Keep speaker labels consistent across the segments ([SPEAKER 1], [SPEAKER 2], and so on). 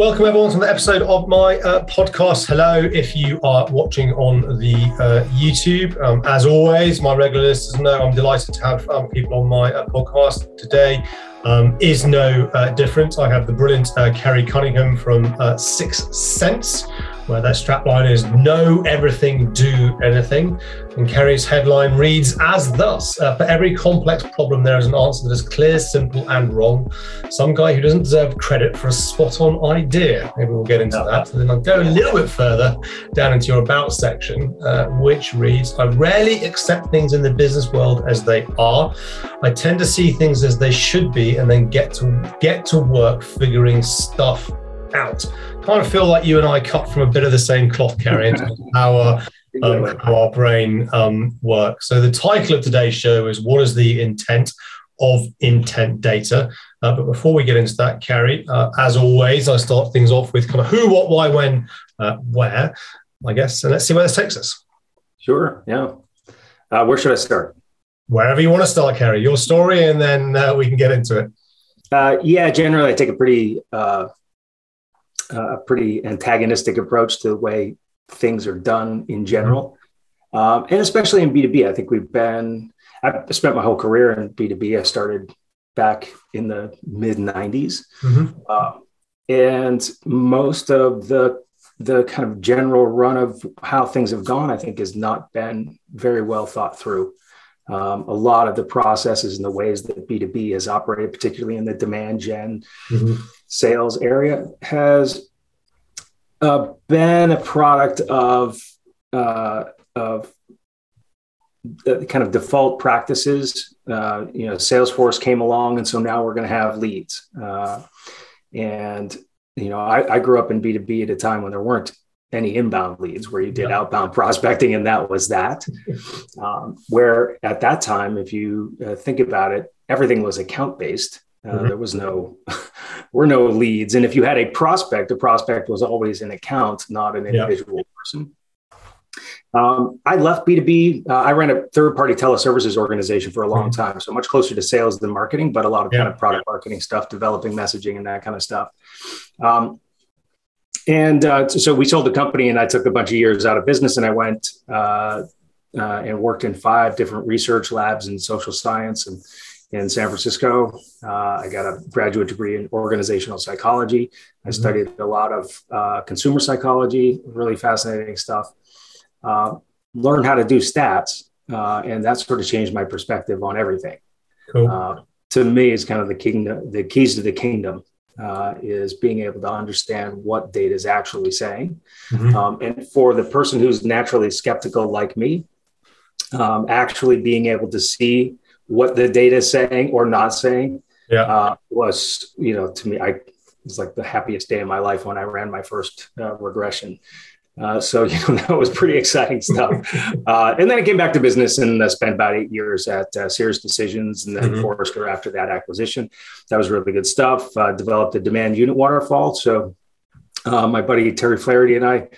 [SPEAKER 1] Welcome everyone to the episode of my uh, podcast. Hello, if you are watching on the uh, YouTube. Um, as always, my regular listeners know I'm delighted to have um, people on my uh, podcast today. Um, is no uh, different. I have the brilliant uh, Kerry Cunningham from uh, 6sense where their strapline is Know Everything, Do Anything. And Kerry's headline reads as thus uh, For every complex problem, there is an answer that is clear, simple, and wrong. Some guy who doesn't deserve credit for a spot on idea. Maybe we'll get into that. And then I'll go a little bit further down into your About section, uh, which reads I rarely accept things in the business world as they are. I tend to see things as they should be and then get to get to work figuring stuff out. Kind of feel like you and I cut from a bit of the same cloth, Kerry, in terms of how our, um, how our brain um, works. So the title of today's show is "What is the intent of intent data?" Uh, but before we get into that, Kerry, uh, as always, I start things off with kind of who, what, why, when, uh, where, I guess. And let's see where this takes us.
[SPEAKER 2] Sure. Yeah. Uh, where should I start?
[SPEAKER 1] Wherever you want to start, Kerry. Your story, and then uh, we can get into it.
[SPEAKER 2] Uh, yeah, generally, I take a pretty a pretty antagonistic approach to the way things are done in general, um, and especially in B two B. I think we've been. I spent my whole career in B two B. I started back in the mid '90s, mm-hmm. uh, and most of the the kind of general run of how things have gone, I think, has not been very well thought through. Um, a lot of the processes and the ways that B2B has operated, particularly in the demand gen mm-hmm. Sales area, has uh, been a product of, uh, of the kind of default practices. Uh, you know, Salesforce came along, and so now we're going to have leads. Uh, and, you know, I, I grew up in B2B at a time when there weren't any inbound leads where you did outbound prospecting and that was that um, where at that time if you uh, think about it everything was account based uh, mm-hmm. there was no were no leads and if you had a prospect a prospect was always an account not an individual yeah. person um, I left B2B. Uh, I ran a third party teleservices organization for a long mm-hmm. time. So much closer to sales than marketing, but a lot of yeah. kind of product marketing stuff, developing messaging and that kind of stuff. Um, and uh, so we sold the company, and I took a bunch of years out of business, and I went uh, uh, and worked in five different research labs in social science and in San Francisco. Uh, I got a graduate degree in organizational psychology. I mm-hmm. studied a lot of uh, consumer psychology, really fascinating stuff. Uh, learned how to do stats, and that sort of changed my perspective on everything. Cool. to me, it's kind of the kingdom, the keys to the kingdom uh, is being able to understand what data is actually saying. Mm-hmm. Um, and for the person who's naturally skeptical like me, um, actually being able to see what the data is saying or not saying yeah. uh, was, you know, to me, I it was like the happiest day of my life when I ran my first uh, regression. Uh, so you know that was pretty exciting stuff. Uh, and then I came back to business and uh, spent about eight years at uh, SiriusDecisions and then mm-hmm. Forrester after that acquisition. That was really good stuff. Uh, developed a demand unit waterfall. So uh, my buddy Terry Flaherty and I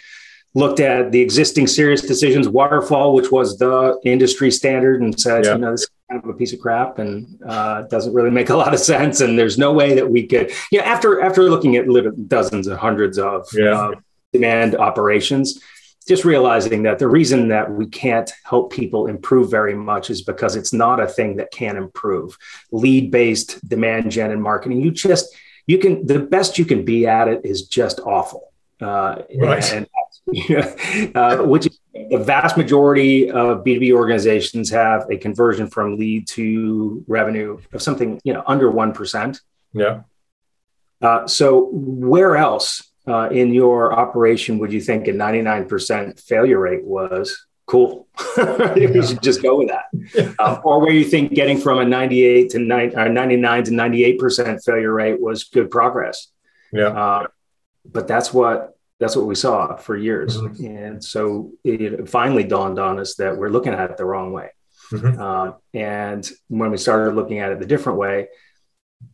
[SPEAKER 2] looked at the existing SiriusDecisions waterfall, which was the industry standard, and said, yeah. you know, this is kind of a piece of crap and uh, doesn't really make a lot of sense. And there's no way that we could, you know, after after looking at dozens and hundreds of yeah demand operations just realizing that the reason that we can't help people improve very much is because it's not a thing that can improve lead based demand gen and marketing you just you can the best you can be at it is just awful uh, right. and, uh, which is the vast majority of b2b organizations have a conversion from lead to revenue of something you know under 1%
[SPEAKER 1] yeah.
[SPEAKER 2] Uh, so where else uh, in your operation would you think a 99% failure rate was? Cool. You should just go with that. Um, or where you think getting from a 98 to 9 or 99 to 98% failure rate was good progress.
[SPEAKER 1] Yeah. Uh,
[SPEAKER 2] but that's what that's what we saw for years mm-hmm. and so it finally dawned on us that we're looking at it the wrong way mm-hmm. uh, and when we started looking at it the different way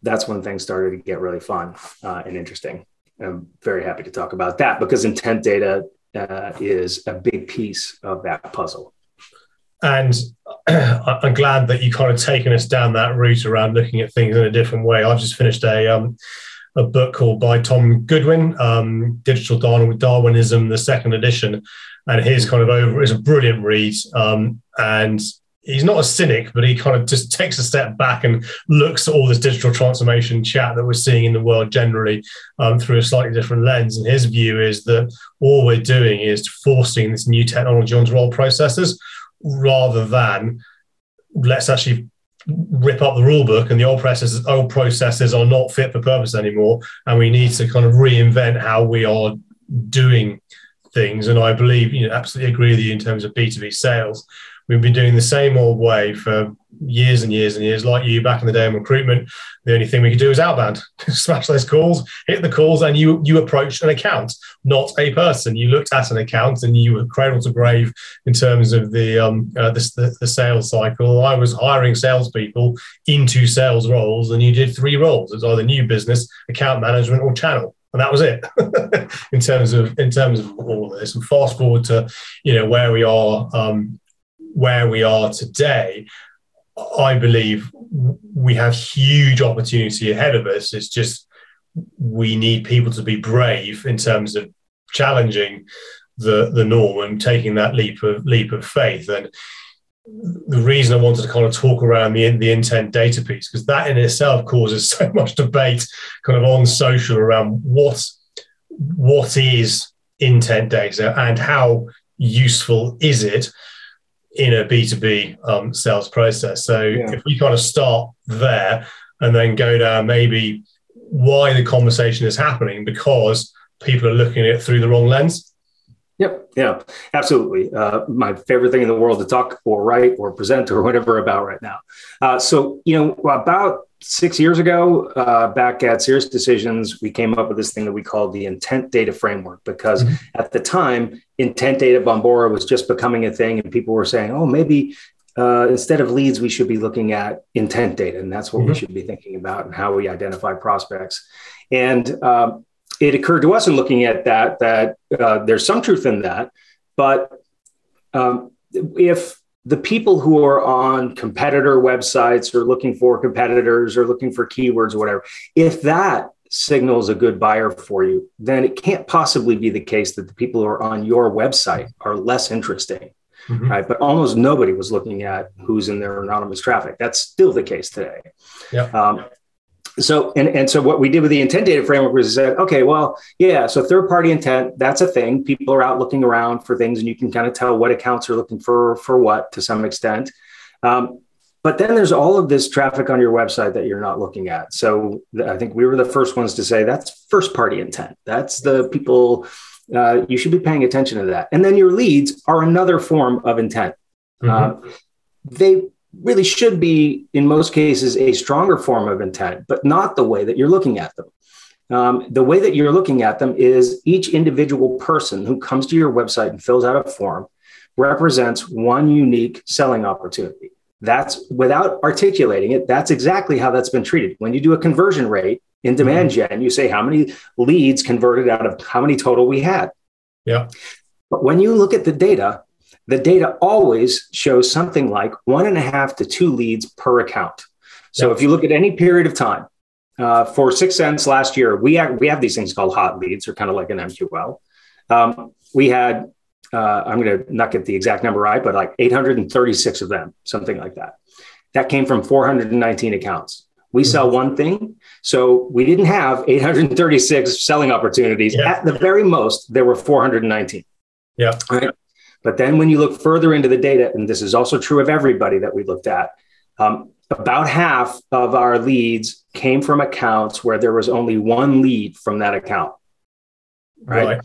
[SPEAKER 2] that's when things started to get really fun uh, and interesting I'm very happy to talk about that because intent data uh, is a big piece of that puzzle.
[SPEAKER 1] And I'm glad that you kind of taken us down that route around looking at things in a different way. I've just finished a um, a book called by Tom Goodwin, um, Digital Darwinism, the second edition, and his kind of over is a brilliant read. Um, and he's not a cynic, but he kind of just takes a step back and looks at all this digital transformation chat that we're seeing in the world generally um, through a slightly different lens. And his view is that all we're doing is forcing this new technology onto old processes rather than let's actually rip up the rule book and the old processes old processes are not fit for purpose anymore and we need to kind of reinvent how we are doing things. And i believe you know absolutely agree with you in terms of b2b sales we've been doing the same old way for years and years and years, like you back in the day in recruitment. The only thing we could do was outbound, smash those calls, hit the calls, and you you approached an account, not a person. You looked at an account and you were cradle to grave in terms of the um uh, the, the, the sales cycle. I was hiring salespeople into sales roles, and you did three roles. It's either new business, account management, or channel and that was it in terms of in terms of all of this. And fast forward to you know where we are um, where we are today, I believe we have huge opportunity ahead of us. It's just we need people to be brave in terms of challenging the the norm and taking that leap of leap of faith. And the reason I wanted to kind of talk around the the intent data piece because that in itself causes so much debate, kind of on social around what what is intent data and how useful is it in a B2B um, sales process. So yeah. if we kind of start there and then go down maybe why the conversation is happening because people are looking at it through the wrong lens.
[SPEAKER 2] Yep. Yeah, absolutely. Uh, my favorite thing in the world to talk or write or present or whatever about right now. Uh, so, you know, about six years ago, uh, back at SiriusDecisions, we came up with this thing that we called the intent data framework because mm-hmm. at the time, intent data Bombora was just becoming a thing, and people were saying, "Oh, maybe uh, instead of leads, we should be looking at intent data, and that's what mm-hmm. we should be thinking about and how we identify prospects." And um, it occurred to us in looking at that that uh, there's some truth in that, but um, if the people who are on competitor websites or looking for competitors or looking for keywords or whatever, if that signals a good buyer for you, then it can't possibly be the case that the people who are on your website are less interesting. Mm-hmm. Right. But almost nobody was looking at who's in their anonymous traffic. That's still the case today.
[SPEAKER 1] Yeah. Um,
[SPEAKER 2] so and, and so what we did with the intent data framework was said okay well yeah so third party intent that's a thing. People are out looking around for things and you can kind of tell what accounts are looking for for what to some extent. Um, but then there's all of this traffic on your website that you're not looking at. So i think we were the first ones to say that's first party intent. That's the people uh, you should be paying attention to that. And then your leads are another form of intent. Mm-hmm. uh, they really should be, in most cases, a stronger form of intent, but not the way that you're looking at them. Um, the way that you're looking at them is each individual person who comes to your website and fills out a form represents one unique selling opportunity. That's without articulating it, that's exactly how that's been treated. When you do a conversion rate in demand mm-hmm. gen, you say how many leads converted out of how many total we had.
[SPEAKER 1] Yeah.
[SPEAKER 2] But when you look at the data, the data always shows something like one and a half to two leads per account. So if you look at any period of time, uh, for 6sense last year, we have, we have these things called hot leads, or kind of like an MQL. Um, we had, uh, I'm going to not get the exact number right, but like 836 of them, something like that. That came from 419 accounts. We mm-hmm. sell one thing. So we didn't have 836 selling opportunities. Yeah. At the very most, there were 419.
[SPEAKER 1] Yeah.
[SPEAKER 2] Right? But then when you look further into the data, and this is also true of everybody that we looked at, um, about half of our leads came from accounts where there was only one lead from that account. Right. right.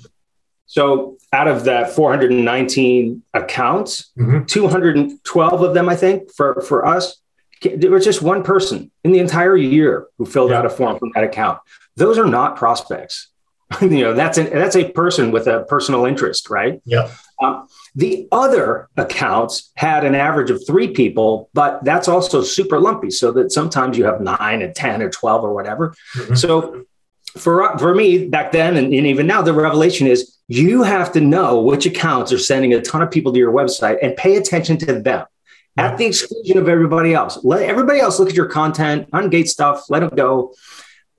[SPEAKER 2] So out of that 419 accounts, mm-hmm. 212 of them, I think, for, for us, there was just one person in the entire year who filled yeah. out a form from that account. Those are not prospects. you know, that's a, that's a person with a personal interest, right?
[SPEAKER 1] Yeah. Um,
[SPEAKER 2] the other accounts had an average of three people, but that's also super lumpy. So that sometimes you have nine and 10 or 12 or whatever. Mm-hmm. So for, for me back then, and, and even now, the revelation is you have to know which accounts are sending a ton of people to your website and pay attention to them at the exclusion of everybody else. Let everybody else look at your content, ungate stuff, let them go.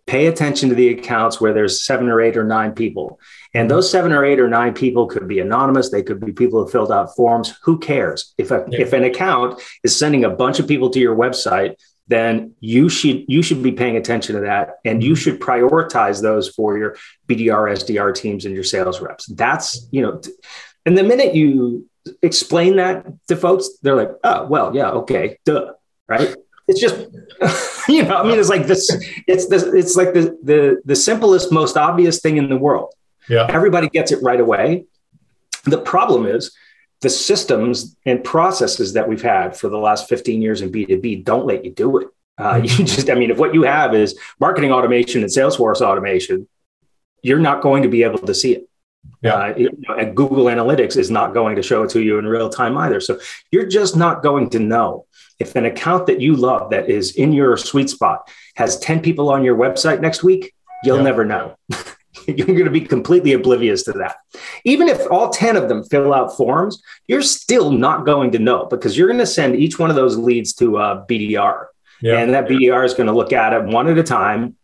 [SPEAKER 2] Pay attention to the accounts where there's seven or eight or nine people. And those seven or eight or nine people could be anonymous. They could be people who filled out forms. Who cares? If, a, yeah. if an account is sending a bunch of people to your website, then you should you should be paying attention to that and you mm-hmm. should prioritize those for your BDR SDR teams and your sales reps. That's, you know, and the minute you explain that to folks, they're like, "Oh, well, yeah, okay, duh." Right? It's just you know i mean it's like this it's this it's like the the the simplest most obvious thing in the world. Yeah. Everybody gets it right away. The problem is the systems and processes that we've had for the last 15 years in b2b don't let you do it. Uh, you just i mean if what you have is marketing automation and salesforce automation you're not going to be able to see it. Yeah. Uh, you know, and Google Analytics is not going to show it to you in real time either. So you're just not going to know if an account that you love that is in your sweet spot has 10 people on your website next week, you'll yep. never know. you're going to be completely oblivious to that. Even if all 10 of them fill out forms, you're still not going to know because you're going to send each one of those leads to uh, a BDR. Yep. And that BDR is going to look at it one at a time.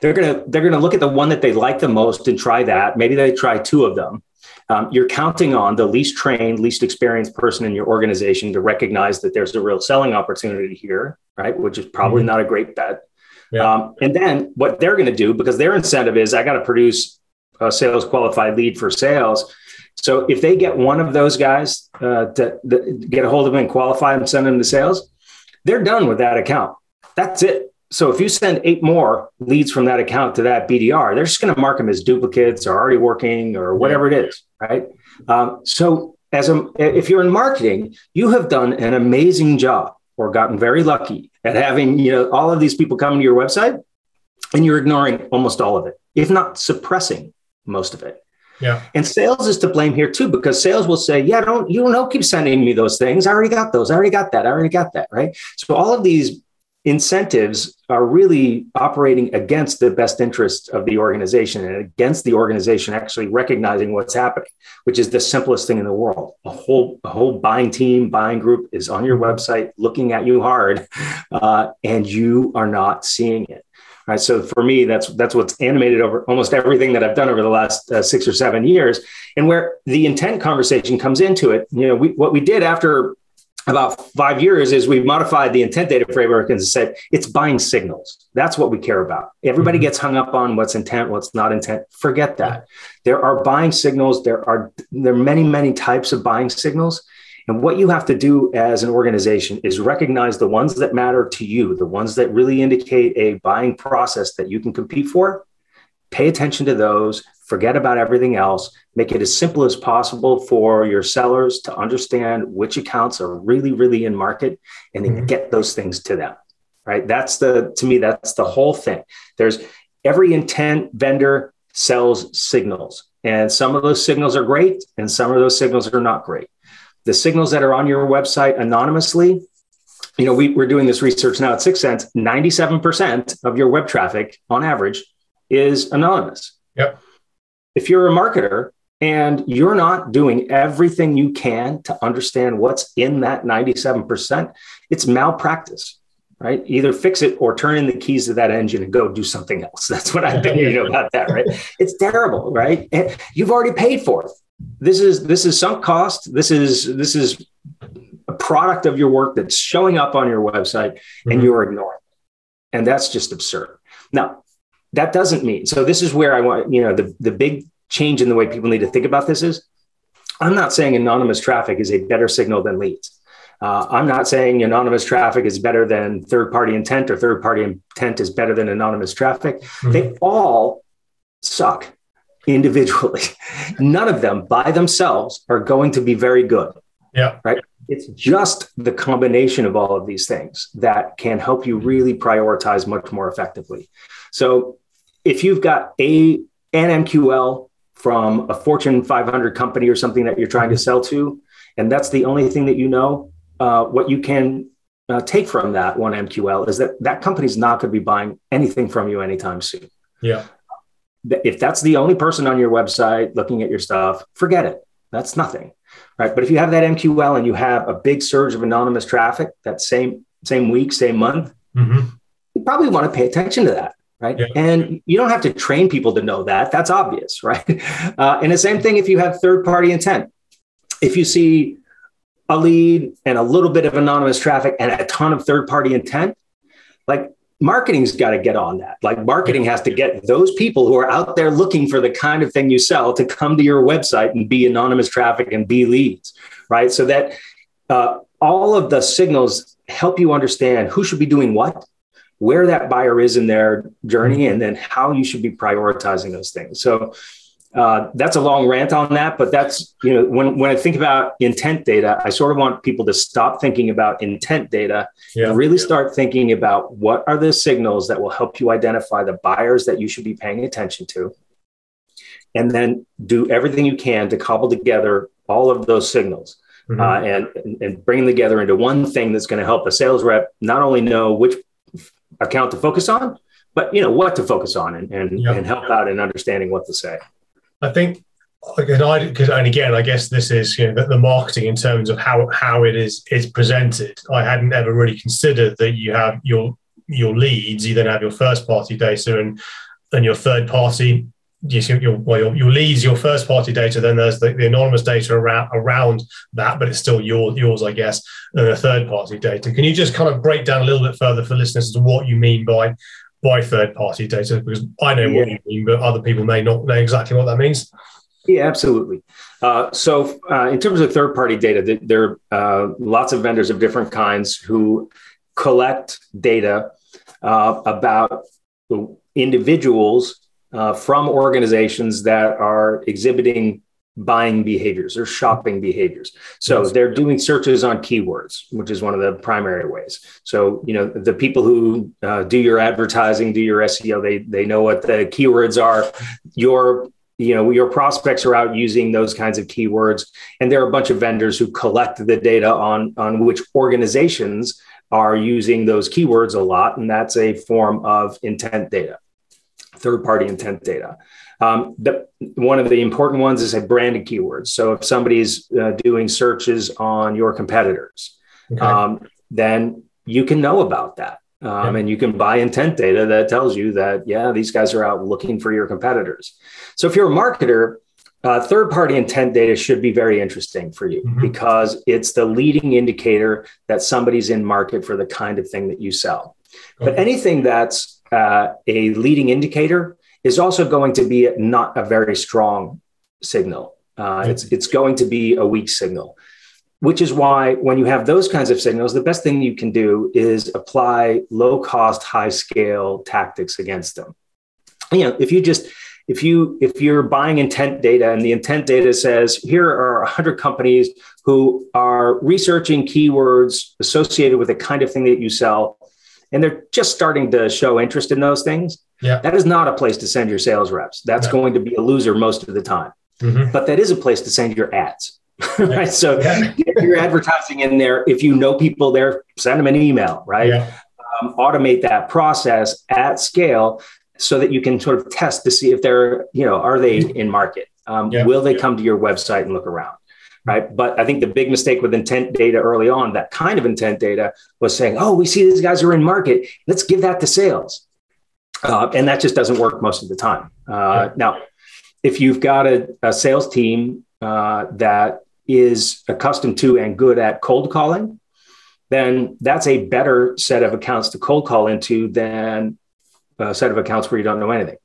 [SPEAKER 2] They're going to they're going to look at the one that they like the most and try that. Maybe they try two of them um, you're counting on the least trained, least experienced person in your organization to recognize that there's a real selling opportunity here, right? Which is probably mm-hmm. not a great bet. Yeah. Um, and then what they're going to do, because their incentive is I got to produce a sales qualified lead for sales. So if they get one of those guys uh, to, to get a hold of them and qualify them, send them to sales, they're done with that account. That's it so if you send eight more leads from that account to that BDR, they're just going to mark them as duplicates or already working or whatever it is, right? Um, so as a, if you're in marketing, you have done an amazing job or gotten very lucky at having you know all of these people coming to your website, and you're ignoring almost all of it, if not suppressing most of it.
[SPEAKER 1] Yeah.
[SPEAKER 2] And sales is to blame here too, because sales will say, yeah, don't, you don't know, keep sending me those things. I already got those. I already got that. I already got that. Right. So all of these incentives are really operating against the best interest of the organization and against the organization actually recognizing what's happening, which is the simplest thing in the world. A whole a whole buying team, buying group is on your website looking at you hard, uh, and you are not seeing it. Right. So for me, that's that's what's animated over almost everything that I've done over the last uh, six or seven years, and where the intent conversation comes into it. You know, we, what we did after about five years is we've modified the intent data framework and said it's buying signals. That's what we care about. Everybody mm-hmm. gets hung up on what's intent, what's not intent. Forget that. There are buying signals. There are there are many many types of buying signals. And what you have to do as an organization is recognize the ones that matter to you, the ones that really indicate a buying process that you can compete for. Pay attention to those forget about everything else, make it as simple as possible for your sellers to understand which accounts are really, really in market and then mm-hmm. get those things to them. Right. That's the, to me, that's the whole thing. There's every intent vendor sells signals, and some of those signals are great, and some of those signals are not great. The signals that are on your website anonymously, you know, we, we're doing this research now at 6sense. 97% of your web traffic on average is anonymous.
[SPEAKER 1] Yep
[SPEAKER 2] if you're a marketer and you're not doing everything you can to understand what's in that 97%, it's malpractice, right? Either fix it or turn in the keys to that engine and go do something else. That's what I've been, you know, about that, right? It's terrible, right? And you've already paid for it. This is this is sunk cost. This is this is a product of your work that's showing up on your website mm-hmm. and you're ignoring. It. And that's just absurd. Now, that doesn't mean so this is where i want you know the, the big change in the way people need to think about this is i'm not saying anonymous traffic is a better signal than leads. Uh, i'm not saying anonymous traffic is better than third party intent or third party intent is better than anonymous traffic. Mm-hmm. they all suck individually. None of them by themselves are going to be very good.
[SPEAKER 1] Yeah.
[SPEAKER 2] Right? It's just the combination of all of these things that can help you really prioritize much more effectively. So if you've got a an MQL from a Fortune 500 company or something that you're trying to sell to, and that's the only thing that you know, uh, what you can uh, take from that one MQL is that that company's not going to be buying anything from you anytime soon.
[SPEAKER 1] Yeah.
[SPEAKER 2] If that's the only person on your website looking at your stuff, forget it. That's nothing. Right. But if you have that MQL and you have a big surge of anonymous traffic that same same week, same month, mm-hmm. you probably want to pay attention to that right? Yeah. And you don't have to train people to know that. That's obvious, right? Uh, and the same thing if you have third party intent. If you see a lead and a little bit of anonymous traffic and a ton of third party intent, like marketing's got to get on that. Like marketing has to get those people who are out there looking for the kind of thing you sell to come to your website and be anonymous traffic and be leads, right? So that uh, all of the signals help you understand who should be doing what where that buyer is in their journey mm-hmm. and then how you should be prioritizing those things. So uh, that's a long rant on that, but that's, you know, when, when I think about intent data, I sort of want people to stop thinking about intent data yeah. and really start thinking about what are the signals that will help you identify the buyers that you should be paying attention to. And then do everything you can to cobble together all of those signals. Mm-hmm. Uh, and, and bring them together into one thing that's going to help a sales rep not only know which account to focus on, but you know what to focus on and and, yep. and help out in understanding what to say.
[SPEAKER 1] I think and I because and again I guess this is you know the, the, marketing in terms of how how it is is presented. I hadn't ever really considered that you have your your leads, you then have your first party data and and your third party yes, your, well, your, leads, first party data, then there's the, the, anonymous data around, around that, but it's still your, yours, I guess, and the third party data. Can you just kind of break down a little bit further for listeners as to what you mean by by third party data? Because I know yeah. what you mean, but other people may not know exactly what that means.
[SPEAKER 2] Yeah, absolutely. Uh, so, uh, in terms of third party data, there are uh, lots of vendors of different kinds who collect data uh, about individuals uh, from organizations that are exhibiting buying behaviors or shopping behaviors. So they're doing searches on keywords, which is one of the primary ways. So you know the people who uh, do your advertising, do your SEO, they they know what the keywords are. Your you know your prospects are out using those kinds of keywords, and there are a bunch of vendors who collect the data on on which organizations are using those keywords a lot, and that's a form of intent data third party intent data. Um, the, one of the important ones is a branded keywords. So if somebody's uh, doing searches on your competitors, okay. um, then you can know about that. Um, yeah. And you can buy intent data that tells you that, yeah, these guys are out looking for your competitors. So if you're a marketer, uh, third party intent data should be very interesting for you mm-hmm. because it's the leading indicator that somebody's in market for the kind of thing that you sell. Okay. But anything that's uh, a leading indicator is also going to be not a very strong signal. Uh, it's it's going to be a weak signal, which is why when you have those kinds of signals, the best thing you can do is apply low cost, high scale tactics against them. You know, if you just if you if you're buying intent data and the intent data says here are 100 companies who are researching keywords associated with the kind of thing that you sell and they're just starting to show interest in those things, yeah. that is not a place to send your sales reps. That's going to be a loser most of the time. Mm-hmm. But that is a place to send your ads. right. So yeah. if you're advertising in there, if you know people there, send them an email, right? Yeah. Um, automate that process at scale so that you can sort of test to see if they're, you know, are they in market? Um, yeah. Will they come to your website and look around? Right? But I think the big mistake with intent data early on, that kind of intent data, was saying, "Oh, we see these guys are in market. Let's give that to sales," uh, and that just doesn't work most of the time. Uh, yeah. Now, if you've got a, a sales team uh, that is accustomed to and good at cold calling, then that's a better set of accounts to cold call into than a set of accounts where you don't know anything.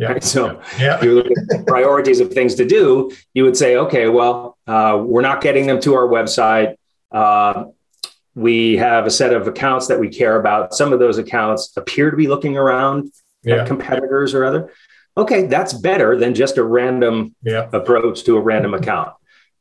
[SPEAKER 2] Yeah. Right? So yeah. you look at priorities of things to do, you would say, okay, well, uh, we're not getting them to our website. Uh, we have a set of accounts that we care about. Some of those accounts appear to be looking around yeah. at competitors or other. Okay, that's better than just a random yeah. approach to a random account,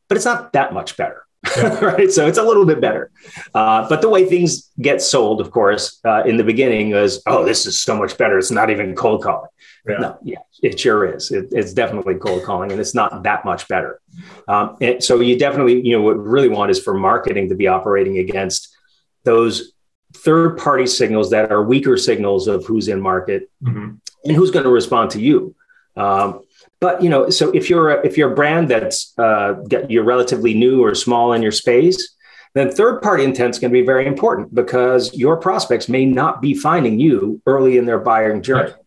[SPEAKER 2] but it's not that much better. Yeah. right. So it's a little bit better. Uh, but the way things get sold, of course, uh, in the beginning is, oh, this is so much better. It's not even cold calling. Yeah. No, yeah, it sure is. It, it's definitely cold calling, and it's not that much better. Um, so you definitely, you know, what we really want is for marketing to be operating against those third party signals that are weaker signals of who's in market mm-hmm. and who's going to respond to you. Um, but you know, so if you're a, if you're a brand that's uh, you're relatively new or small in your space, then third party intent is going to be very important because your prospects may not be finding you early in their buying journey. Right.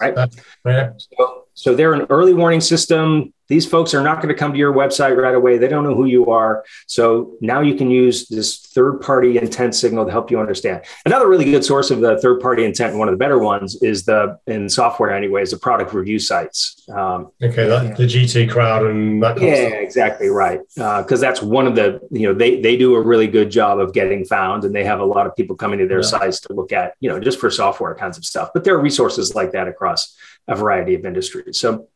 [SPEAKER 2] Yeah. So, so they're an early warning system these folks are not going to come to your website right away. They don't know who you are. So now you can use this third party intent signal to help you understand. Another really good source of the third party intent, one of the better ones, is the in software, anyway, is the product review sites.
[SPEAKER 1] Um, okay, that, the G2 crowd and that.
[SPEAKER 2] yeah, exactly right. Because uh, that's one of the you know they they do a really good job of getting found, and they have a lot of people coming to their yeah. sites to look at you know just for software kinds of stuff. But there are resources like that across a variety of industries. So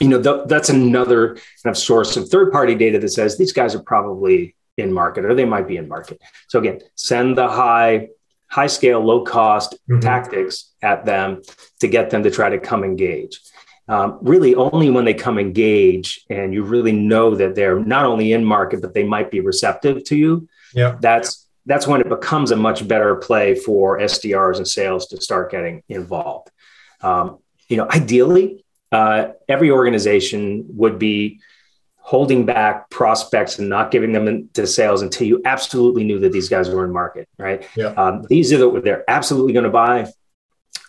[SPEAKER 2] you know, th- that's another kind of source of third party data that says these guys are probably in market or they might be in market. So again, send the high, high scale, low cost mm-hmm. tactics at them to get them to try to come engage. Um, really, only when they come engage and you really know that they're not only in market, but they might be receptive to you.
[SPEAKER 1] Yeah.
[SPEAKER 2] That's that's when it becomes a much better play for SDRs and sales to start getting involved. Um, you know, ideally, uh, every organization would be holding back prospects and not giving them to sales until you absolutely knew that these guys were in market, right?
[SPEAKER 1] Yeah.
[SPEAKER 2] Um, these are the they're absolutely going to buy,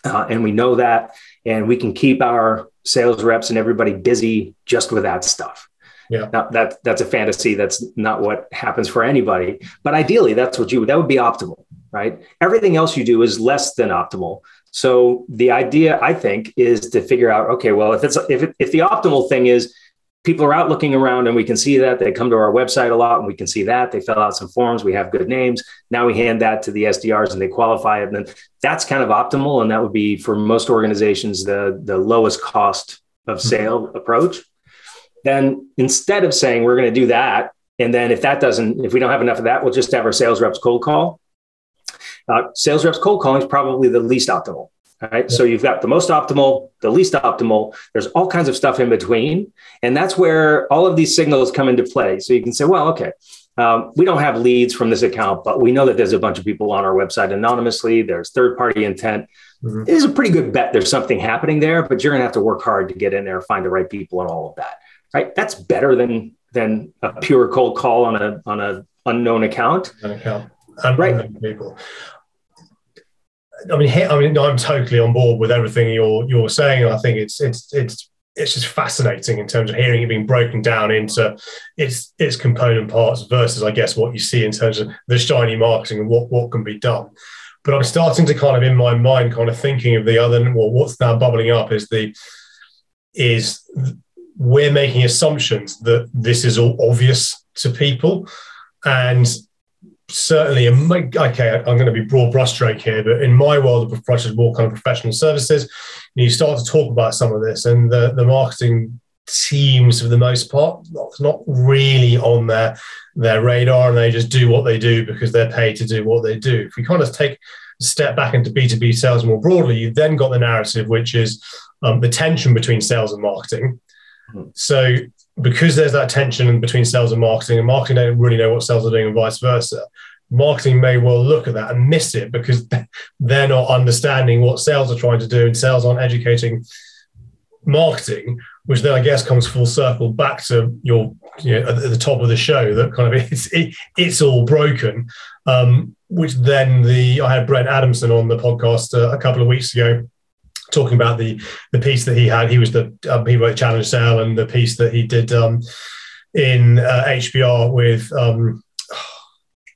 [SPEAKER 2] uh, and we know that, and we can keep our sales reps and everybody busy just with that stuff.
[SPEAKER 1] Yeah.
[SPEAKER 2] Now that that's a fantasy. That's not what happens for anybody. But ideally, that's what you that would be optimal, right? Everything else you do is less than optimal. So the idea, I think, is to figure out, okay, well, if it's if it, if the optimal thing is people are out looking around and we can see that they come to our website a lot and we can see that they fill out some forms, we have good names. Now we hand that to the SDRs and they qualify it, and then that's kind of optimal, and that would be for most organizations the the lowest cost of mm-hmm. sale mm-hmm. approach. Then instead of saying we're going to do that, and then if that doesn't, if we don't have enough of that, we'll just have our sales reps cold call uh, sales reps cold calling is probably the least optimal. Right. Yeah. So you've got the most optimal, the least optimal. There's all kinds of stuff in between. And that's where all of these signals come into play. So you can say, well, okay, um, we don't have leads from this account, but we know that there's a bunch of people on our website anonymously. There's third party intent. Mm-hmm. It is a pretty good bet there's something happening there, but you're going to have to work hard to get in there, find the right people, and all of that. Right. That's better than than a pure cold call on a on a unknown account.
[SPEAKER 1] An account. Right. people. I mean, I mean, I'm totally on board with everything you're you're saying. I think it's it's it's it's just fascinating in terms of hearing it being broken down into its its component parts versus, I guess, what you see in terms of the shiny marketing and what what can be done. But I'm starting to kind of in my mind, kind of thinking of the other. Well, what's now bubbling up is the is we're making assumptions that this is all obvious to people, and certainly, okay, I'm going to be broad brushstroke here, but in my world of professional, more kind of professional services, you start to talk about some of this, and the, the marketing teams, for the most part, not, not really on their their radar, and they just do what they do because they're paid to do what they do. If we kind of take a step back into B2B sales more broadly, you've then got the narrative, which is um, the tension between sales and marketing. Mm-hmm. So because there's that tension between sales and marketing, and marketing don't really know what sales are doing, and vice versa. Marketing may well look at that and miss it because they're not understanding what sales are trying to do, and sales aren't educating marketing, which then I guess comes full circle back to your you know, at the top of the show that kind of it's it, it's all broken. Um, which then the I had Brent Adamson on the podcast uh, a couple of weeks ago talking about the the piece that he had. He was the um, he wrote Challenger Sale and the piece that he did um, in uh, HBR with um,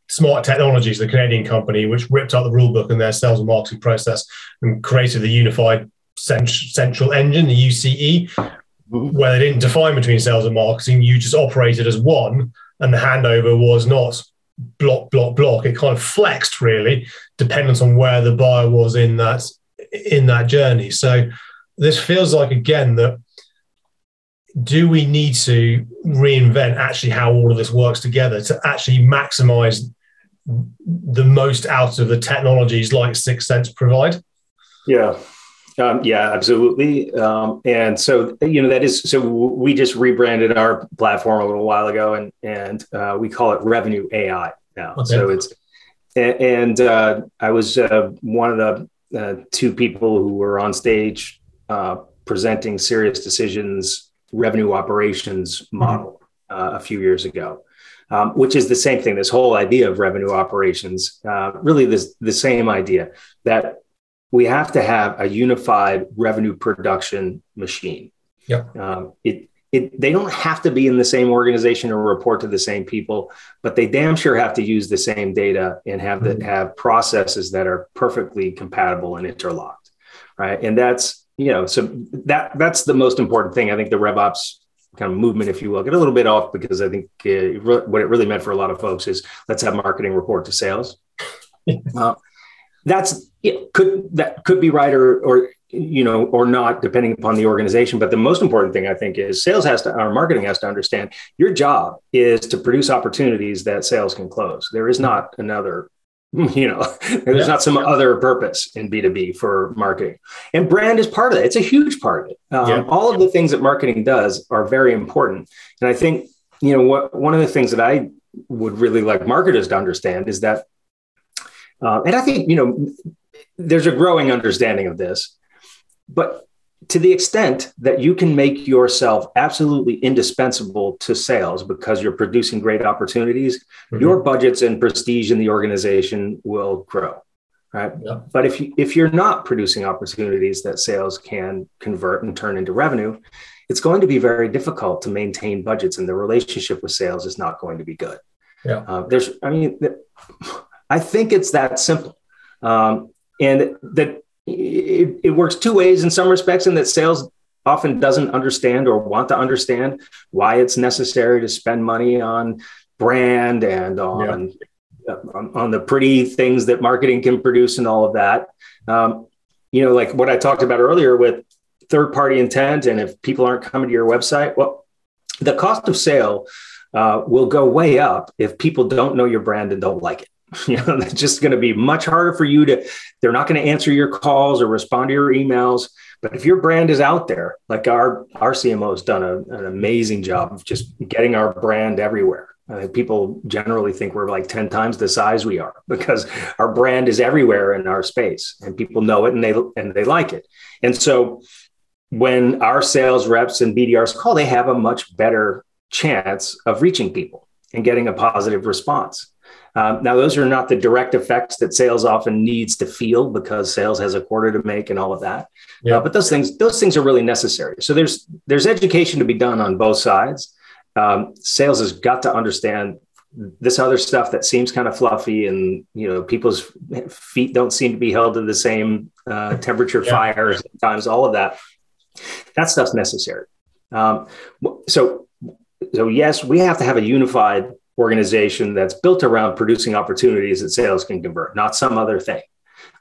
[SPEAKER 1] Smart Technologies, the Canadian company, which ripped out the rule book and their sales and marketing process and created the unified cent- central engine, the UCE, where they didn't define between sales and marketing. You just operated as one, and the handover was not block, block, block. It kind of flexed really, dependent on where the buyer was in that in that journey. So this feels like again that do we need to reinvent actually how all of this works together to actually maximize the most out of the technologies like 6sense provide?
[SPEAKER 2] Yeah. Um, yeah, absolutely. Um, and so, you know, that is so we just rebranded our platform a little while ago and, and uh, we call it Revenue AI now. Okay. So it's, and uh, I was uh, one of the uh, two people who were on stage uh, presenting SiriusDecisions revenue operations model uh, a few years ago, um, which is the same thing. This whole idea of revenue operations, uh, really, this the same idea that we have to have a unified revenue production machine.
[SPEAKER 1] Yeah.
[SPEAKER 2] Um, it, it, they don't have to be in the same organization or report to the same people, but they damn sure have to use the same data and have mm-hmm. have processes that are perfectly compatible and interlocked, right? And that's you know so that that's the most important thing. I think the RevOps kind of movement, if you will, get a little bit off because I think uh, what it really meant for a lot of folks is let's have marketing report to sales. uh, that's it could that could be right or or you know or not depending upon the organization. But the most important thing i think is sales has to our marketing has to understand your job is to produce opportunities that sales can close. There is not another you know there's yeah. not some other purpose in b2b for marketing. And brand is part of it. It's a huge part of it. Um, yeah. all of the things that marketing does are very important. And i think you know what one of the things that i would really like marketers to understand is that uh, and i think you know there's a growing understanding of this but to the extent that you can make yourself absolutely indispensable to sales because you're producing great opportunities, mm-hmm. your budgets and prestige in the organization will grow. Right. Yeah. But if you if you're not producing opportunities that sales can convert and turn into revenue, it's going to be very difficult to maintain budgets, and the relationship with sales is not going to be good.
[SPEAKER 1] Yeah.
[SPEAKER 2] Uh, there's, I mean, I think it's that simple, um, and that it, it works two ways in some respects, in that sales often doesn't understand or want to understand why it's necessary to spend money on brand and on yeah. on, on, the pretty things that marketing can produce and all of that. Um, you know, like what I talked about earlier with third party intent, and if people aren't coming to your website, well, the cost of sale uh, will go way up if people don't know your brand and don't like it. You know, it's just going to be much harder for you to, they're not going to answer your calls or respond to your emails. But if your brand is out there, like our, our CMO has done a, an amazing job of just getting our brand everywhere. I think people generally think we're like 10 times the size we are because our brand is everywhere in our space and people know it and they and they like it. And so when our sales reps and BDRs call, they have a much better chance of reaching people and getting a positive response. Um, now, those are not the direct effects that sales often needs to feel because sales has a quarter to make and all of that. Yeah. Uh, but those things, those things are really necessary. So there's there's education to be done on both sides. Um, sales has got to understand this other stuff that seems kind of fluffy, and you know, people's feet don't seem to be held to the same uh, temperature yeah. fire sometimes. All of that, that stuff's necessary. Um, so, so yes, we have to have a unified organization that's built around producing opportunities that sales can convert, not some other thing.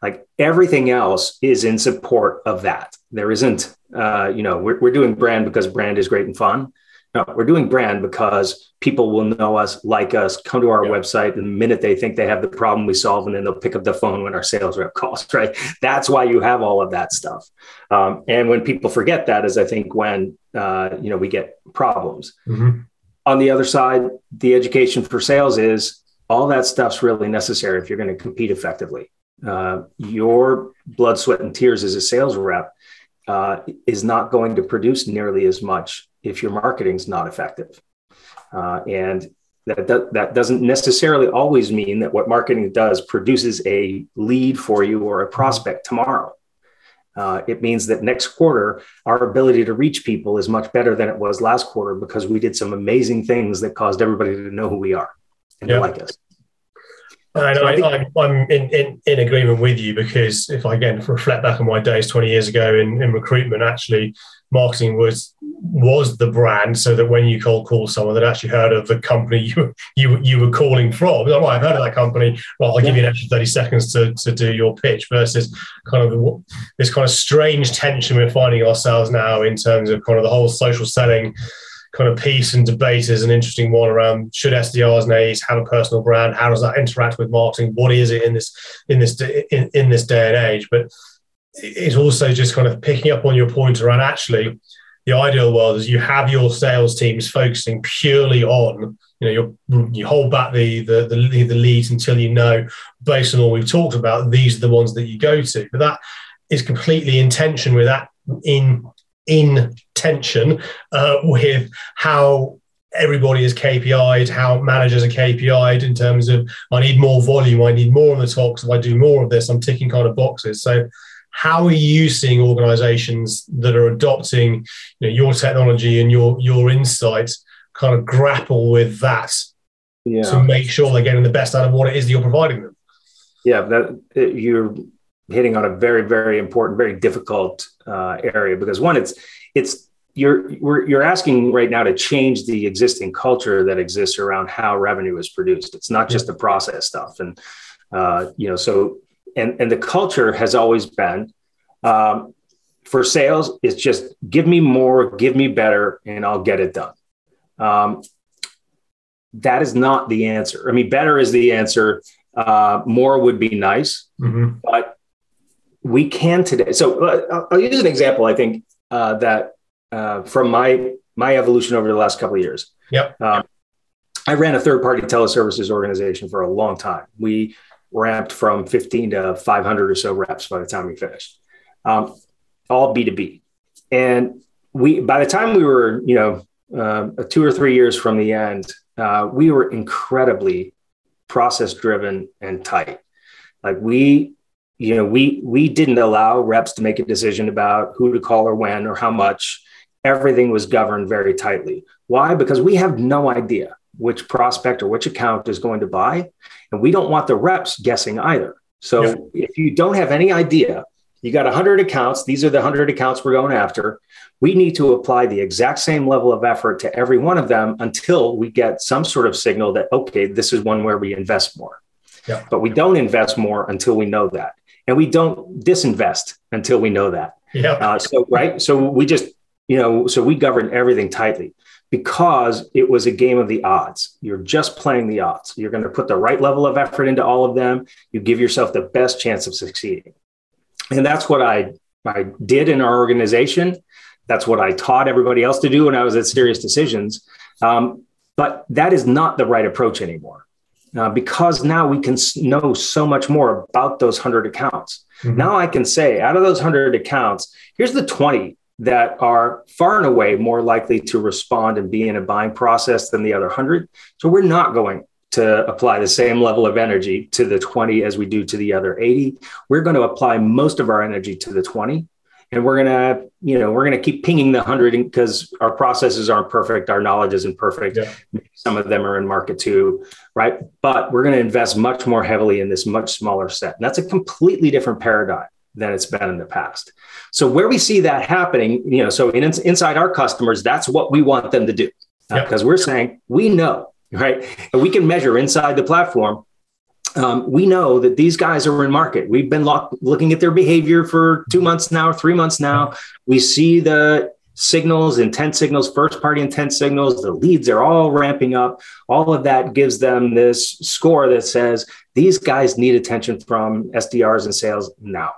[SPEAKER 2] Like everything else is in support of that. There isn't, uh, you know, we're, we're doing brand because brand is great and fun. No, we're doing brand because people will know us, like us, come to our yeah. website the minute they think they have the problem we solve, and then they'll pick up the phone when our sales rep calls, right? That's why you have all of that stuff. Um, and when people forget that is I think when, uh, you know, we get problems. Mm-hmm on the other side, the education for sales is all that stuff's really necessary if you're going to compete effectively. Uh, your blood, sweat, and tears as a sales rep uh, is not going to produce nearly as much if your marketing's not effective. Uh, and that, do- that doesn't necessarily always mean that what marketing does produces a lead for you or a prospect tomorrow. Uh, it means that next quarter, our ability to reach people is much better than it was last quarter because we did some amazing things that caused everybody to know who we are and yeah. to like us.
[SPEAKER 1] And so I, I'm, in, in, in agreement with you because if I again reflect back on my days 20 years ago in, in recruitment, actually marketing was was the brand so that when you cold call someone that actually heard of the company you you, you were calling from, like, oh, I've heard of that company. Well, I'll yeah. give you an extra 30 seconds to, to do your pitch versus kind of this kind of strange tension we're finding ourselves now in terms of kind of the whole social selling kind of piece and debate is an interesting one around should SDRs and AEs have a personal brand? How does that interact with marketing? What is it in this in this in, in this day and age? But it's also just kind of picking up on your point around actually the ideal world is you have your sales teams focusing purely on you know you you hold back the, the the the leads until you know based on all we've talked about these are the ones that you go to but that is completely in tension with that in in tension uh, with how everybody is KPI'd, how managers are KPI'd in terms of I need more volume, I need more on the talks. If I do more of this, I'm ticking kind of boxes. So how are you seeing organizations that are adopting you know, your technology and your your insights kind of grapple with that yeah. to make sure they're getting the best out of what it is that you're providing them
[SPEAKER 2] yeah that you're hitting on a very very important very difficult uh, area because one it's it's you're you're asking right now to change the existing culture that exists around how revenue is produced. It's not just the process stuff, and uh, you know, so and and the culture has always been um, for sales. It's just give me more, give me better, and I'll get it done. Um, that is not the answer. I mean, better is the answer. Uh, more would be nice, mm-hmm. but we can today. So uh, I'll use an example. I think uh, that uh, from my my evolution over the last couple of years.
[SPEAKER 1] Yep. Um,
[SPEAKER 2] I ran a third party teleservices organization for a long time. We ramped from 15 to 500 or so reps by the time we finished, um, all B2B. And we, by the time we were, you know, uh, two or three years from the end, uh, we were incredibly process driven and tight. Like we, you know, we we didn't allow reps to make a decision about who to call or when or how much everything was governed very tightly. Why? Because we have no idea which prospect or which account is going to buy. And we don't want the reps guessing either. So yeah. if you don't have any idea, you got 100 accounts, these are the 100 accounts we're going after. We need to apply the exact same level of effort to every one of them until we get some sort of signal that, okay, this is one where we invest more. Yeah. But we don't invest more until we know that. And we don't disinvest until we know that. Yeah. Uh, so, right. So we just you know, so we govern everything tightly because it was a game of the odds. You're just playing the odds. You're going to put the right level of effort into all of them. You give yourself the best chance of succeeding. And that's what I, I did in our organization. That's what I taught everybody else to do when I was at SiriusDecisions. Um, but that is not the right approach anymore. Uh, because now we can know so much more about those 100 accounts. Mm-hmm. Now I can say, out of those 100 accounts, here's the 20 that are far and away more likely to respond and be in a buying process than the other 100. So we're not going to apply the same level of energy to the 20 as we do to the other 80. We're going to apply most of our energy to the 20. And we're going to, you know, we're going to keep pinging the 100 because our processes aren't perfect. Our knowledge isn't perfect. Yeah. Some of them are in market too, right? But we're going to invest much more heavily in this much smaller set. And that's a completely different paradigm than it's been in the past. So where we see that happening, you know, so in, inside our customers, that's what we want them to do because we're saying we know, right? And we can measure inside the platform. Um, we know that these guys are in market. We've been lock- looking at their behavior for two months now, three months now. We see the signals, intent signals, first party intent signals, the leads are all ramping up. All of that gives them this score that says these guys need attention from SDRs and sales now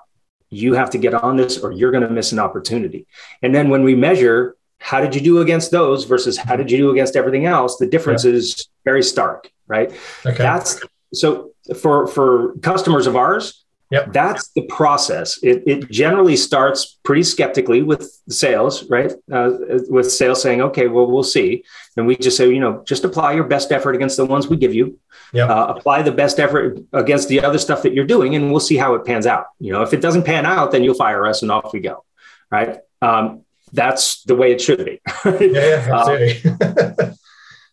[SPEAKER 2] you have to get on this or you're going to miss an opportunity. And then when we measure how did you do against those versus how did you do against everything else, the difference yeah. is very stark, right? Okay. That's so for for customers of ours, Yep. That's the process. It, it generally starts pretty skeptically with sales, right? Uh, with sales saying, okay, well, we'll see. And we just say, you know, just apply your best effort against the ones we give you. Yep. Uh, apply the best effort against the other stuff that you're doing, and we'll see how it pans out. You know, if it doesn't pan out, then you'll fire us and off we go. Right. Um, that's the way it should be. yeah, absolutely. um,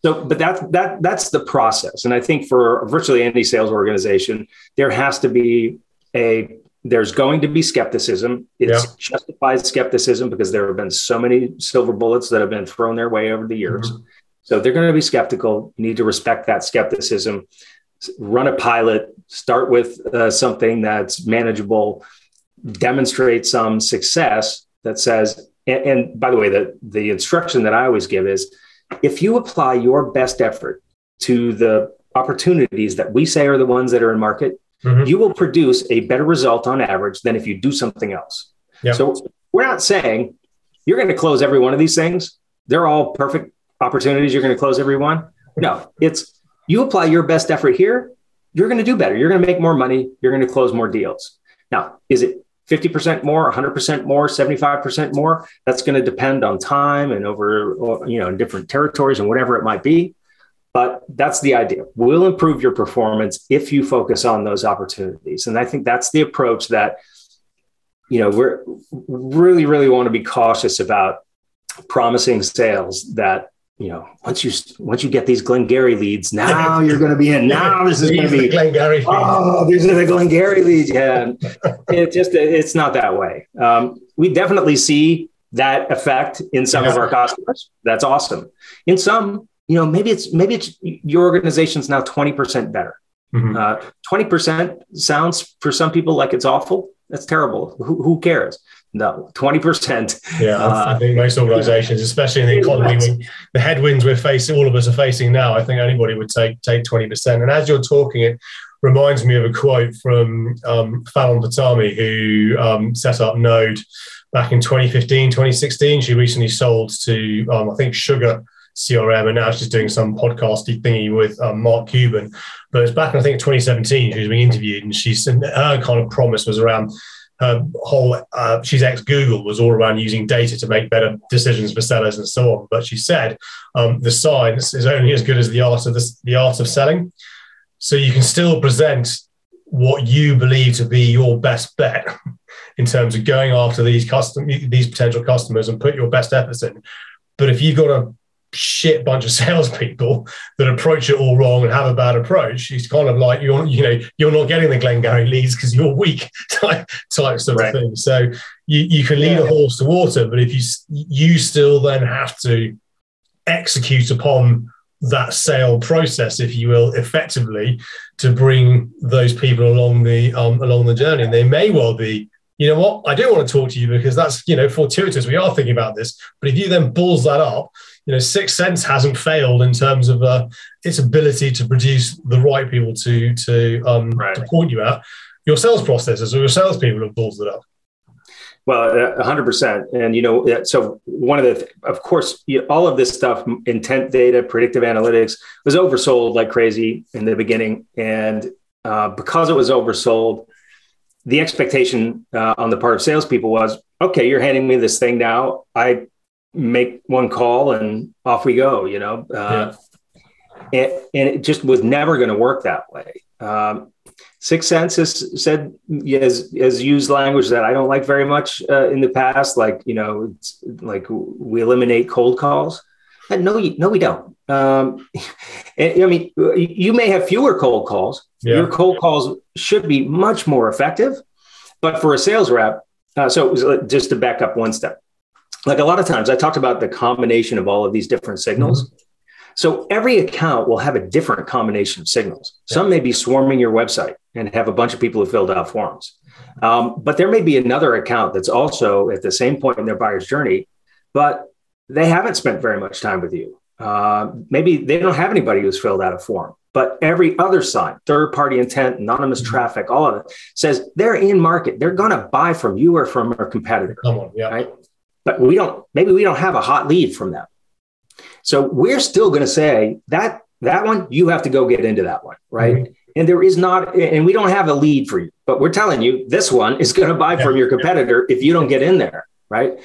[SPEAKER 2] so, but that that that's the process, and I think for virtually any sales organization, there has to be a there's going to be skepticism. It's yeah. justified skepticism because there have been so many silver bullets that have been thrown their way over the years. Mm-hmm. So they're going to be skeptical. You need to respect that skepticism. Run a pilot. Start with uh, something that's manageable. Demonstrate some success that says. And, and by the way, the the instruction that I always give is, if you apply your best effort to the opportunities that we say are the ones that are in market, mm-hmm. you will produce a better result on average than if you do something else. Yep. So we're not saying you're going to close every one of these things. They're all perfect opportunities. You're going to close every one. No, it's you apply your best effort here, you're going to do better. You're going to make more money. You're going to close more deals. Now, is it 50% more, 100% more, 75% more? That's going to depend on time and over, you know, in different territories and whatever it might be. But that's the idea. We'll improve your performance if you focus on those opportunities. And I think that's the approach that you know, we're really, really want to be cautious about promising sales that you know, once you once you get these Glengarry leads, now you're going to be in. Now this is going to be
[SPEAKER 1] Glengarry.
[SPEAKER 2] Oh, these are the Glengarry leads. Yeah, it just it's not that way. Um, we definitely see that effect in some yeah. of our customers. That's awesome. In some, you know, maybe it's maybe it's your organization's now twenty percent better. Mm-hmm. Uh, twenty mm-hmm. percent sounds for some people like it's awful. That's terrible. Who, who cares? No, 20%.
[SPEAKER 1] Yeah, uh, I think most organizations, especially in the economy, the headwinds we're facing, all of us are facing now, I think anybody would take take 20%. And as you're talking, it reminds me of a quote from um, Falon Fatemi, who um, set up Node back in 2015, 2016. She recently sold to, um, I think, Sugar CRM, and now she's doing some podcasty thingy with um, Mark Cuban. But it's back in, I think, 2017, she was being interviewed, and she said her kind of promise was around her whole uh, she's ex Google was all around using data to make better decisions for sellers and so on. But she said um, the science is only as good as the art of the, the art of selling. So you can still present what you believe to be your best bet in terms of going after these custom these potential customers and put your best efforts in. But if you've got a shit bunch of salespeople that approach it all wrong and have a bad approach. It's kind of like you're, you know, you're not getting the Glengarry leads because you're weak type, type sort right. of thing. So you, you can lead yeah. a horse to water, but if you you still then have to execute upon that sale process, if you will, effectively to bring those people along the um, along the journey. And they may well be you know what, I do want to talk to you because that's, you know, fortuitous. We are thinking about this. But if you then balls that up, you know, 6sense hasn't failed in terms of uh, its ability to produce the right people to to um, right. to point you at. Your sales processes or your salespeople have balls it up.
[SPEAKER 2] Well, hundred percent, and you know, so one of the, of course, all of this stuff, intent data, predictive analytics, was oversold like crazy in the beginning, and uh, because it was oversold, the expectation uh, on the part of salespeople was, okay, you're handing me this thing now. I make one call and off we go, you know? Uh, yeah. and, and, it just was never going to work that way. Um, 6sense has said, has, has used language that I don't like very much uh, in the past, like, you know, like we eliminate cold calls. And no, no, we don't. Um, and, I mean, you may have fewer cold calls. Yeah. Your cold calls should be much more effective. But for a sales rep, uh, so just to back up one step, like a lot of times I talked about the combination of all of these different signals. Mm-hmm. So every account will have a different combination of signals. Yeah. Some may be swarming your website and have a bunch of people who filled out forms. Um, but there may be another account that's also at the same point in their buyer's journey, but they haven't spent very much time with you. Uh, maybe they don't have anybody who's filled out a form, but every other sign, third party intent, anonymous mm-hmm. traffic, all of it says they're in market. They're going to buy from you or from a competitor.
[SPEAKER 1] Come on, yeah.
[SPEAKER 2] Right? But we don't maybe we don't have a hot lead from them. So we're still going to say that that one you have to go get into that one right? Mm-hmm. and there is not and we don't have a lead for you but we're telling you this one is going to buy from your competitor if you don't get in there right?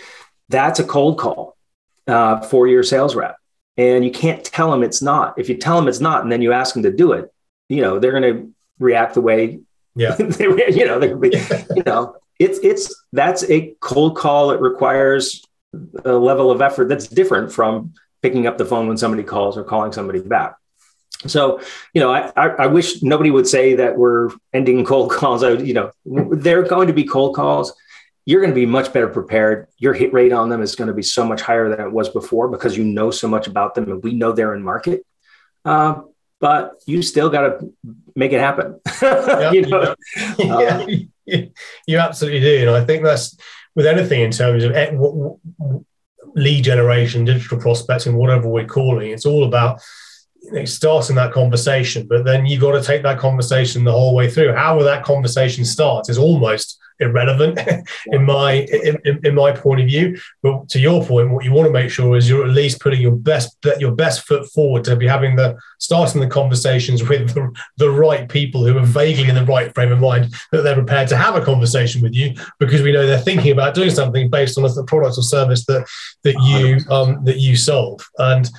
[SPEAKER 2] That's a cold call uh, for your sales rep. And you can't tell them it's not. If you tell them it's not and then you ask them to do it you know they're going to react the way
[SPEAKER 1] yeah.
[SPEAKER 2] they, you know you know it's it's that's a cold call. It requires a level of effort that's different from picking up the phone when somebody calls or calling somebody back. So, you know, I, I, I wish nobody would say that we're ending cold calls. I, you know, they're going to be cold calls. You're going to be much better prepared. Your hit rate on them is going to be so much higher than it was before because you know so much about them and we know they're in market. Uh, but you still got to make it happen.
[SPEAKER 1] Yeah, you know? yeah. Uh, you absolutely do. And I think that's with anything in terms of eh, lead generation, digital prospecting, whatever we're calling, it's all about you know, starting that conversation. But then you've got to take that conversation the whole way through. How will that conversation start is almost irrelevant in my in, in, my point of view. But to your point, what you want to make sure is you're at least putting your best your best foot forward to be having the starting the conversations with the, the right people who are vaguely in the right frame of mind that they're prepared to have a conversation with you because we know they're thinking about doing something based on the product or service that that you um, that you solve and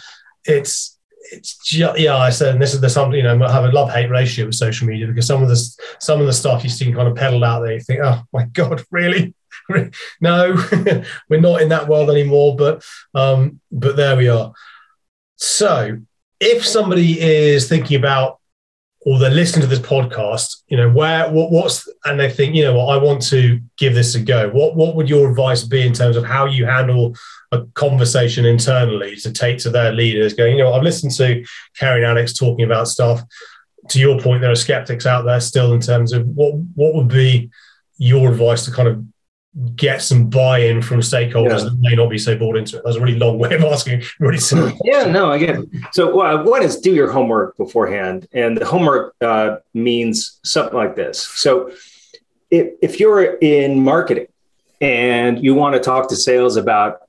[SPEAKER 1] it's it's just, yeah, I said, and this is the something you know, I have a love hate ratio with social media because some of the some of the stuff you see kind of peddled out there, you think, oh my god, really? no, we're not in that world anymore. But um, but there we are. So if somebody is thinking about or they're listening to this podcast, you know, where what, what's and they think, you know, what I want to give this a go. What what would your advice be in terms of how you handle a conversation internally to take to their leaders, going, you know, I've listened to and Alex talking about stuff. To your point, there are skeptics out there still in terms of what what would be your advice to kind of get some buy-in from stakeholders yeah. that may not be so bought into it? That's a really long way of asking. Really simple.
[SPEAKER 2] Yeah, no, I get it. So uh, one is do your homework beforehand, and the homework uh, means something like this. So if, if you're in marketing and you want to talk to sales about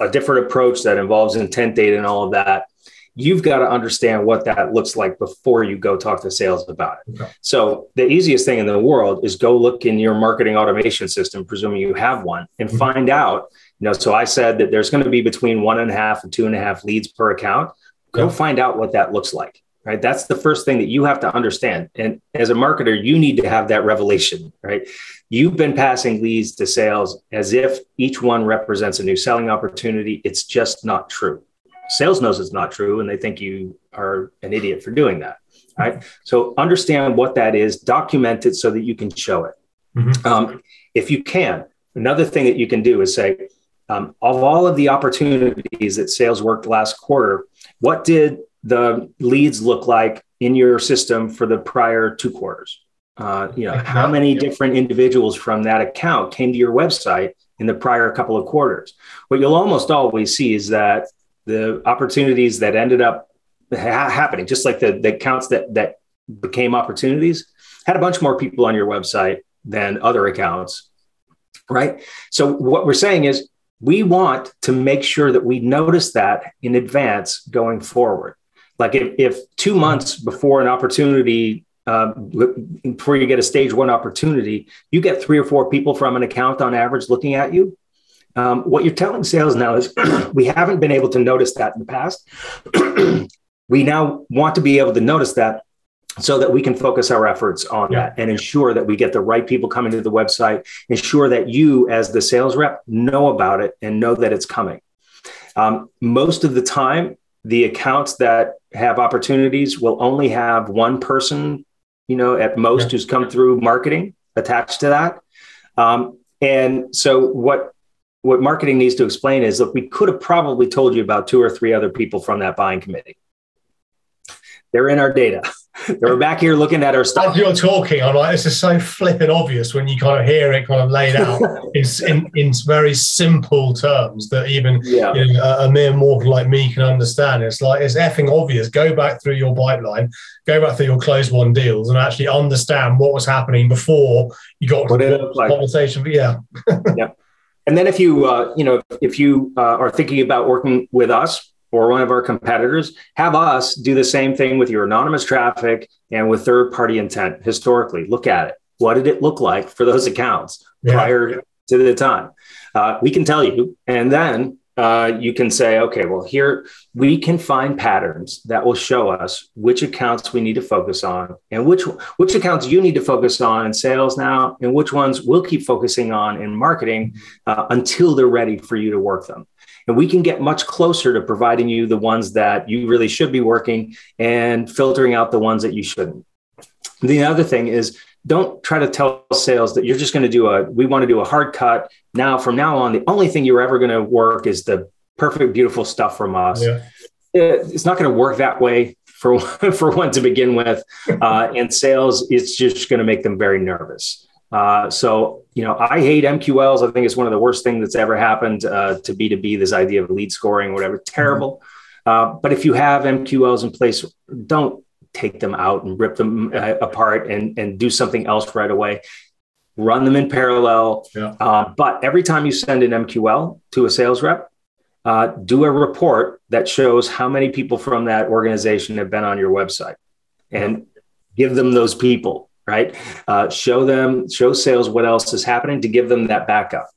[SPEAKER 2] a different approach that involves intent data and all of that, you've got to understand what that looks like before you go talk to sales about it. Okay. So the easiest thing in the world is go look in your marketing automation system, presuming you have one, and mm-hmm. find out. You know, so I said that there's going to be between one and a half and two and a half leads per account. Go find out what that looks like. Right. That's the first thing that you have to understand. And as a marketer, you need to have that revelation, right? You've been passing leads to sales as if each one represents a new selling opportunity. It's just not true sales knows it's not true and they think you are an idiot for doing that right? So understand what that is document it so that you can show it. Mm-hmm. um, if you can another thing that you can do is say um, of all of the opportunities that sales worked last quarter what did the leads look like in your system for the prior two quarters? Uh, you know how many different individuals from that account came to your website in the prior couple of quarters? What you'll almost always see is that the opportunities that ended up ha- happening, just like the, the accounts that, that became opportunities, had a bunch more people on your website than other accounts. Right. So, what we're saying is we want to make sure that we notice that in advance going forward. Like if, if two months before an opportunity, uh, before you get a stage one opportunity, you get three or four people from an account on average looking at you, um, what you're telling sales now is we haven't been able to notice that in the past. we now want to be able to notice that so that we can focus our efforts on yeah. that and ensure that we get the right people coming to the website, ensure that you, as the sales rep, know about it and know that it's coming. Um, most of the time, the accounts that have opportunities will only have one person, you know, at most yeah. who's come through marketing attached to that. Um, and so, what what marketing needs to explain is look, we could have probably told you about two or three other people from that buying committee. They're in our data. they were back here looking at our stuff.
[SPEAKER 1] As you're talking, I'm like, this is so flippant obvious when you kind of hear it kind of laid out in, in, in very simple terms that even yeah. you know, a, a, mere mortal like me can understand. It's like, it's effing obvious. Go back through your pipeline, go back through your closed one deals and actually understand what was happening before you got what to the like. conversation. But yeah.
[SPEAKER 2] yeah. And then if you, uh, you know, if you uh, are thinking about working with us or one of our competitors, have us do the same thing with your anonymous traffic and with third party intent historically. Look at it. What did it look like for those accounts yeah. prior to the time? Uh, we can tell you. And then uh, you can say, okay, well, here we can find patterns that will show us which accounts we need to focus on and which which accounts you need to focus on in sales now, and which ones we'll keep focusing on in marketing uh, until they're ready for you to work them. And we can get much closer to providing you the ones that you really should be working and filtering out the ones that you shouldn't. The other thing is don't try to tell sales that you're just going to do a we want to do a hard cut. Now from now on the only thing you're ever going to work is the perfect beautiful stuff from us. Yeah. it's not going to work that way for for one to begin with. Uh, and sales it's just going to make them very nervous. Uh, so you know i hate mqls i think it's one of the worst things that's ever happened uh, to b2b this idea of lead scoring whatever. Terrible. Mm-hmm. but if you have mqls in place don't take them out and rip them uh, apart and, and do something else right away. Run them in parallel. Yeah. Uh, but every time you send an MQL to a sales rep, uh, do a report that shows how many people from that organization have been on your website and give them those people, right? Uh, show them, show sales what else is happening to give them that backup.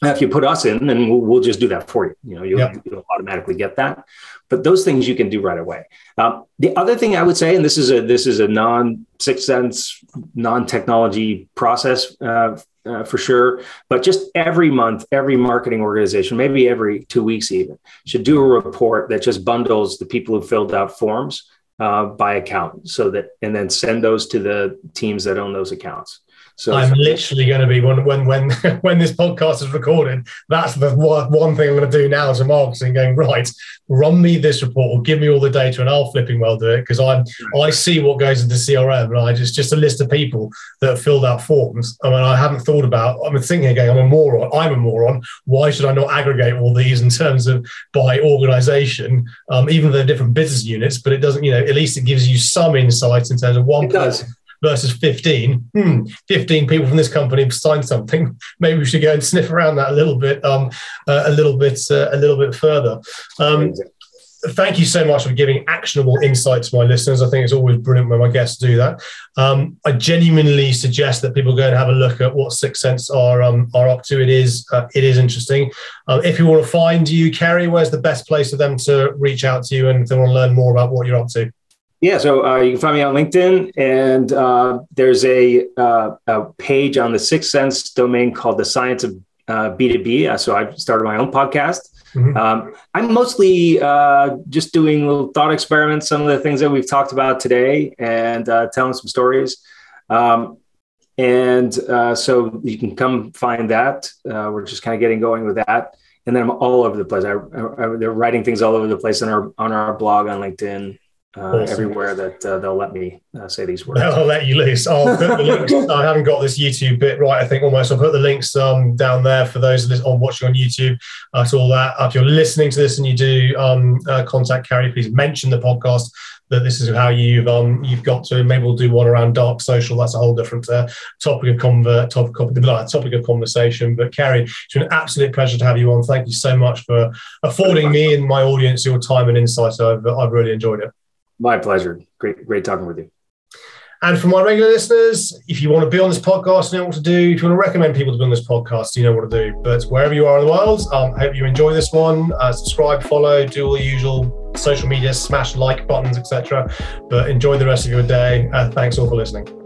[SPEAKER 2] Now, if you put us in, then we'll, we'll just do that for you. You know, you'll, yep. you'll, automatically get that. But those things you can do right away. Um, the other thing I would say, and this is a this is a non 6sense, non technology process uh, uh, for sure. But just every month, every marketing organization, maybe every two weeks even, should do a report that just bundles the people who filled out forms uh, by account, so that and then send those to the teams that own those accounts.
[SPEAKER 1] So I'm literally going to be when when when when this podcast is recorded. That's the one thing I'm going to do now to marketing. Going right, run me this report or give me all the data, and I'll flipping well do it because I'm I see what goes into CRM. Right, it's just just a list of people that have filled out forms. I mean, I haven't thought about. I'm thinking again. I'm a moron. I'm a moron. Why should I not aggregate all these in terms of by organisation, um, even though they're different business units? But it doesn't. You know, at least it gives you some insight in terms of one person versus 15. Hmm, 15 people from this company have signed something. Maybe we should go and sniff around that a little bit, um, uh, a little bit, uh, a little bit further. Um, thank you so much for giving actionable insights to my listeners. I think it's always brilliant when my guests do that. Um, I genuinely suggest that people go and have a look at what 6sense are um, are up to. It is uh, it is interesting. Uh, if you want to find you, Kerry, where's the best place for them to reach out to you and if they want to learn more about what you're up to?
[SPEAKER 2] Yeah, so uh, you can find me on LinkedIn, and uh, there's a, uh, a, page on the 6sense domain called the Science of B2B. Uh, uh, so I've started my own podcast. Mm-hmm. Um, I'm mostly uh, just doing little thought experiments, some of the things that we've talked about today, and telling some stories. Um, and so you can come find that. we're just kind of getting going with that and then I'm all over the place. I, I, they're writing things all over the place on our on our blog on LinkedIn uh, awesome. everywhere that uh, they'll let me uh, say these words.
[SPEAKER 1] I'll let you loose. I'll put the links. I haven't got this YouTube bit right. I think almost. I'll put the links um, down there for those of on watching on YouTube uh, to all that. If you're listening to this and you do um, uh, contact Kerry, please mention the podcast that this is how you've um, you've got to. Maybe we'll do one around dark social. That's a whole different uh, topic of convert topic, topic of conversation. But Kerry, it's been an absolute pleasure to have you on. Thank you so much for affording me and my audience your time and insight. I've, I've really enjoyed it.
[SPEAKER 2] My pleasure. Great, great talking with you.
[SPEAKER 1] And for my regular listeners, if you want to be on this podcast, you know what to do. If you want to recommend people to be on this podcast, you know what to do. But wherever you are in the world, um, I hope you enjoy this one. Uh, subscribe, follow, do all the usual social media, smash like buttons, etc. But enjoy the rest of your day. Uh, thanks all for listening.